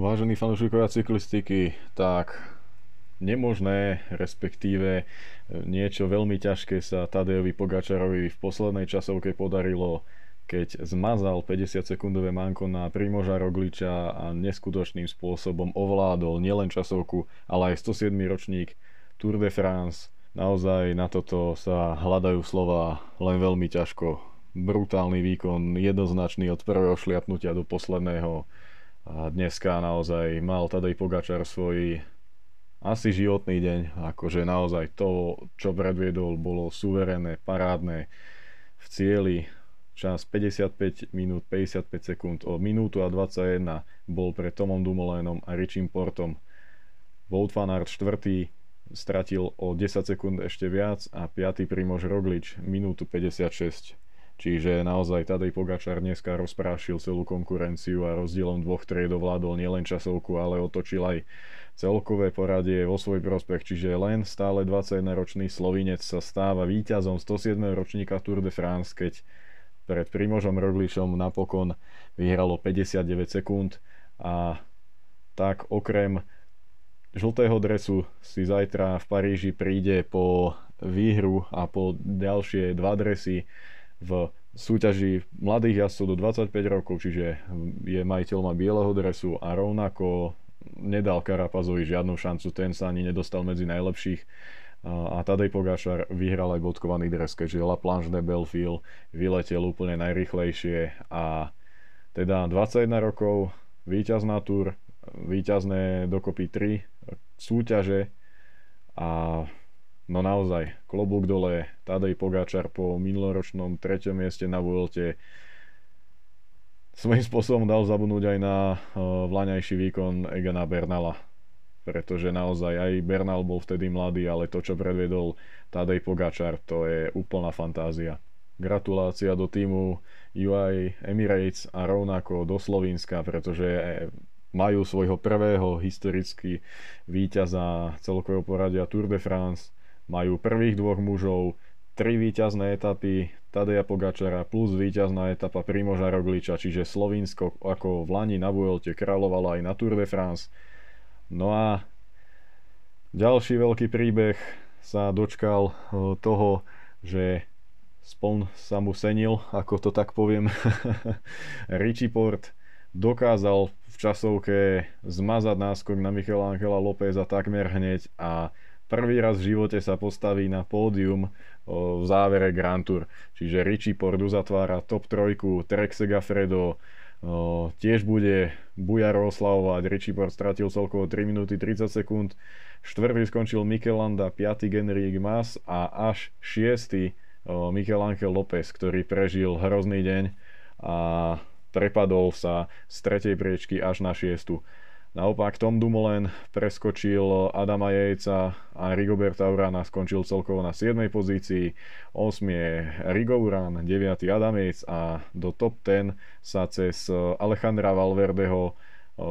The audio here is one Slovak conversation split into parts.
Vážení fanúšikovia cyklistiky, tak nemožné, respektíve niečo veľmi ťažké sa Tadejovi Pogačarovi v poslednej časovke podarilo, keď zmazal 50-sekundové manko na Primoža Rogliča a neskutočným spôsobom ovládol nielen časovku, ale aj 107. ročník Tour de France. Naozaj na toto sa hľadajú slova len veľmi ťažko. Brutálny výkon, jednoznačný od prvého šliapnutia do posledného a dneska naozaj mal Tadej Pogačar svoj asi životný deň. Akože naozaj to, čo predviedol, bolo suverénne, parádne v cieli. Čas 55 minút 55 sekúnd o minútu a 21 bol pre Tomom Dumoulinom a Richim Portom. Wout van Aert 4. stratil o 10 sekúnd ešte viac a 5. Primož Roglič minútu 56 Čiže naozaj Tadej Pogačar dneska rozprášil celú konkurenciu a rozdielom dvoch tried ovládol nielen časovku, ale otočil aj celkové poradie vo svoj prospech, čiže len stále 21-ročný Slovinec sa stáva víťazom 107. ročníka Tour de France, keď pred Primožom Rogličom napokon vyhralo 59 sekúnd a tak okrem žltého dresu si zajtra v Paríži príde po výhru a po ďalšie dva dresy v súťaži mladých jazdcov do 25 rokov, čiže je majiteľom bieleho dresu a rovnako nedal Karapazovi žiadnu šancu, ten sa ani nedostal medzi najlepších. A Tadej Pogačar vyhral aj bodkovaný dres, keďže La Planche de Belfil vyletel úplne najrychlejšie. A teda 21 rokov, víťazná túr, víťazné dokopy 3 súťaže a No naozaj, klobúk dole, Tadej Pogačar po minuloročnom treťom mieste na Vuelte svojím spôsobom dal zabudnúť aj na uh, vlaňajší výkon Egana Bernala. Pretože naozaj aj Bernal bol vtedy mladý, ale to, čo predviedol Tadej Pogačar, to je úplná fantázia. Gratulácia do týmu UI Emirates a rovnako do Slovenska, pretože majú svojho prvého historicky víťaza celkového poradia Tour de France majú prvých dvoch mužov, tri víťazné etapy Tadeja Pogačara plus víťazná etapa Primoža Rogliča, čiže Slovinsko ako v Lani na Vuelte kráľovalo aj na Tour de France. No a ďalší veľký príbeh sa dočkal e, toho, že spon sa mu senil, ako to tak poviem. Richie Port dokázal v časovke zmazať náskok na Michela Angela Lópeza takmer hneď a prvý raz v živote sa postaví na pódium v závere Grand Tour. Čiže Richie Portu zatvára top trojku, Trek Segafredo tiež bude Bujaro oslavovať. Richie Port stratil celkovo 3 minúty 30 sekúnd. Štvrtý skončil Michelanda, 5. Genrik Mas a až 6. Michel Angel López, ktorý prežil hrozný deň a prepadol sa z tretej priečky až na 6. Naopak Tom Dumoulin preskočil Adama Jejca a Rigoberta Urana skončil celkovo na 7. pozícii. 8. je Rigo Uran, 9. Adam Yates a do top 10 sa cez Alejandra Valverdeho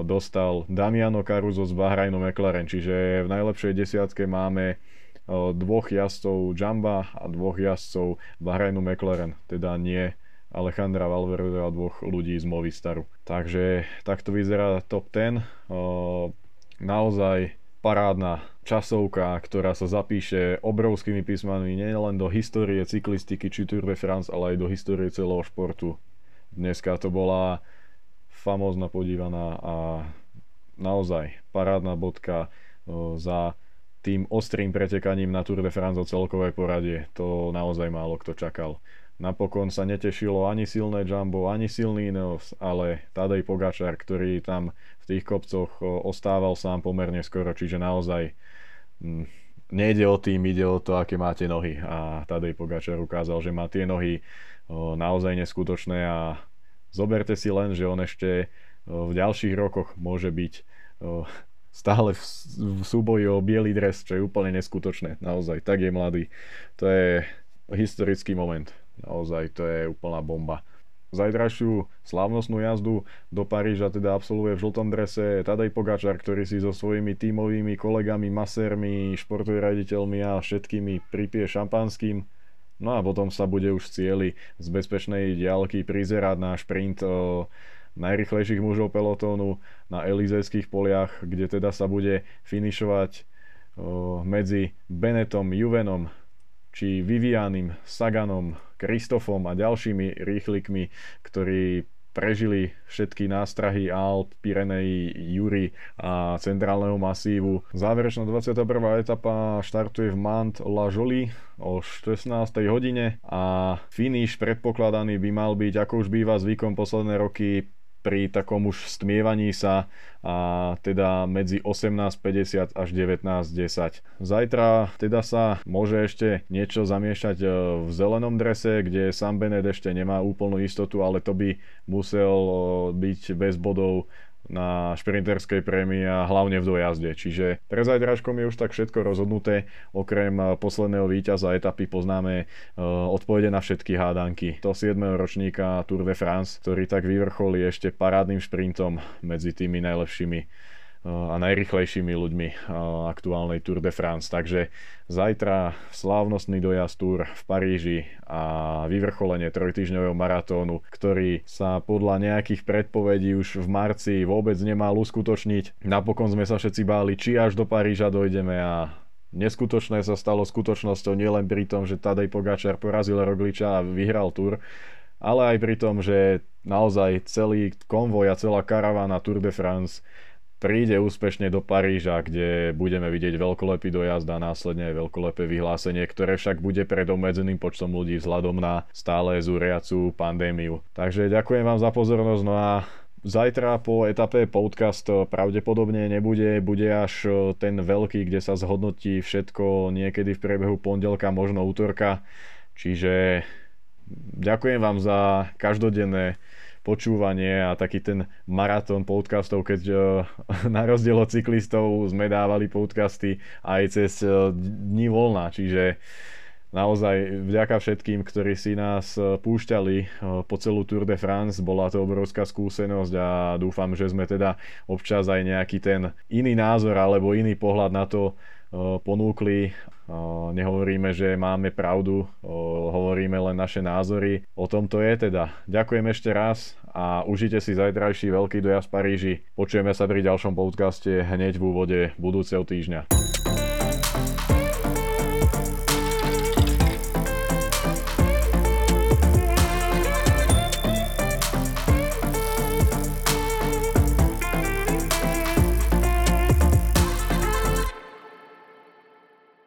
dostal Damiano Caruso z Bahrajnu McLaren, čiže v najlepšej desiatke máme dvoch jazdcov Jamba a dvoch jazdcov Bahrajnu McLaren, teda nie Alejandra Valverde a dvoch ľudí z Movistaru. Takže takto vyzerá top 10. naozaj parádna časovka, ktorá sa zapíše obrovskými písmami nielen do histórie cyklistiky či Tour de France, ale aj do histórie celého športu. Dneska to bola famózna podívaná a naozaj parádna bodka za tým ostrým pretekaním na Tour de France o celkové poradie. To naozaj málo kto čakal. Napokon sa netešilo ani silné Jumbo, ani silný Ineos, ale Tadej Pogačar, ktorý tam v tých kopcoch ostával sám pomerne skoro, čiže naozaj m, mm, nejde o tým, ide o to, aké máte nohy. A Tadej Pogačar ukázal, že má tie nohy o, naozaj neskutočné a zoberte si len, že on ešte o, v ďalších rokoch môže byť o, stále v, v súboji o biely dres, čo je úplne neskutočné. Naozaj, tak je mladý. To je historický moment. Naozaj to je úplná bomba. Zajtrajšiu slávnostnú jazdu do Paríža teda absolvuje v žltom drese Tadej Pogačar, ktorý si so svojimi tímovými kolegami, masérmi, športovými raditeľmi a všetkými pripie šampanským. No a potom sa bude už cieli z bezpečnej diálky prizerať na šprint najrychlejších mužov pelotónu na Elizejských poliach, kde teda sa bude finišovať medzi Benetom, Juvenom, či Vivianim, Saganom, Kristofom a ďalšími rýchlikmi, ktorí prežili všetky nástrahy Alp, Pirenei, Jury a centrálneho masívu. Záverečná 21. etapa štartuje v Mant La Jolie o 16. hodine a finish predpokladaný by mal byť, ako už býva zvykom posledné roky, pri takom už stmievaní sa a teda medzi 18.50 až 19.10. Zajtra teda sa môže ešte niečo zamiešať e, v zelenom drese, kde Sam Bennett ešte nemá úplnú istotu, ale to by musel e, byť bez bodov na šprinterskej prémii a hlavne v dojazde. Čiže pre zajtračkom je už tak všetko rozhodnuté. Okrem eh, posledného víťaza etapy poznáme eh, odpovede na všetky hádanky. To 7. ročníka Tour de France, ktorý tak vyvrcholí ešte parádnym šprintom medzi tými najlepšími a najrychlejšími ľuďmi aktuálnej Tour de France. Takže zajtra slávnostný dojazd Tour v Paríži a vyvrcholenie trojtyžňového maratónu, ktorý sa podľa nejakých predpovedí už v marci vôbec nemal uskutočniť. Napokon sme sa všetci báli, či až do Paríža dojdeme a neskutočné sa stalo skutočnosťou nielen pri tom, že Tadej Pogačar porazil Rogliča a vyhral Tour, ale aj pri tom, že naozaj celý konvoj a celá karavána Tour de France príde úspešne do Paríža, kde budeme vidieť veľkolepý dojazd a následne veľkolepé vyhlásenie, ktoré však bude pred obmedzeným počtom ľudí vzhľadom na stále zúriacu pandémiu. Takže ďakujem vám za pozornosť, no a Zajtra po etape podcast pravdepodobne nebude, bude až ten veľký, kde sa zhodnotí všetko niekedy v priebehu pondelka, možno útorka. Čiže ďakujem vám za každodenné počúvanie a taký ten maratón podcastov, keď uh, na rozdiel od cyklistov sme dávali podcasty aj cez uh, dní voľna, čiže naozaj vďaka všetkým, ktorí si nás e, púšťali po celú Tour de France, bola to obrovská skúsenosť a dúfam, že sme teda občas aj nejaký ten iný názor alebo iný pohľad na to ponúkli. Nehovoríme, že máme pravdu, hovoríme len naše názory. O tom to je teda. Ďakujem ešte raz a užite si zajtrajší veľký dojazd v Paríži. Počujeme sa pri ďalšom podcaste hneď v úvode budúceho týždňa.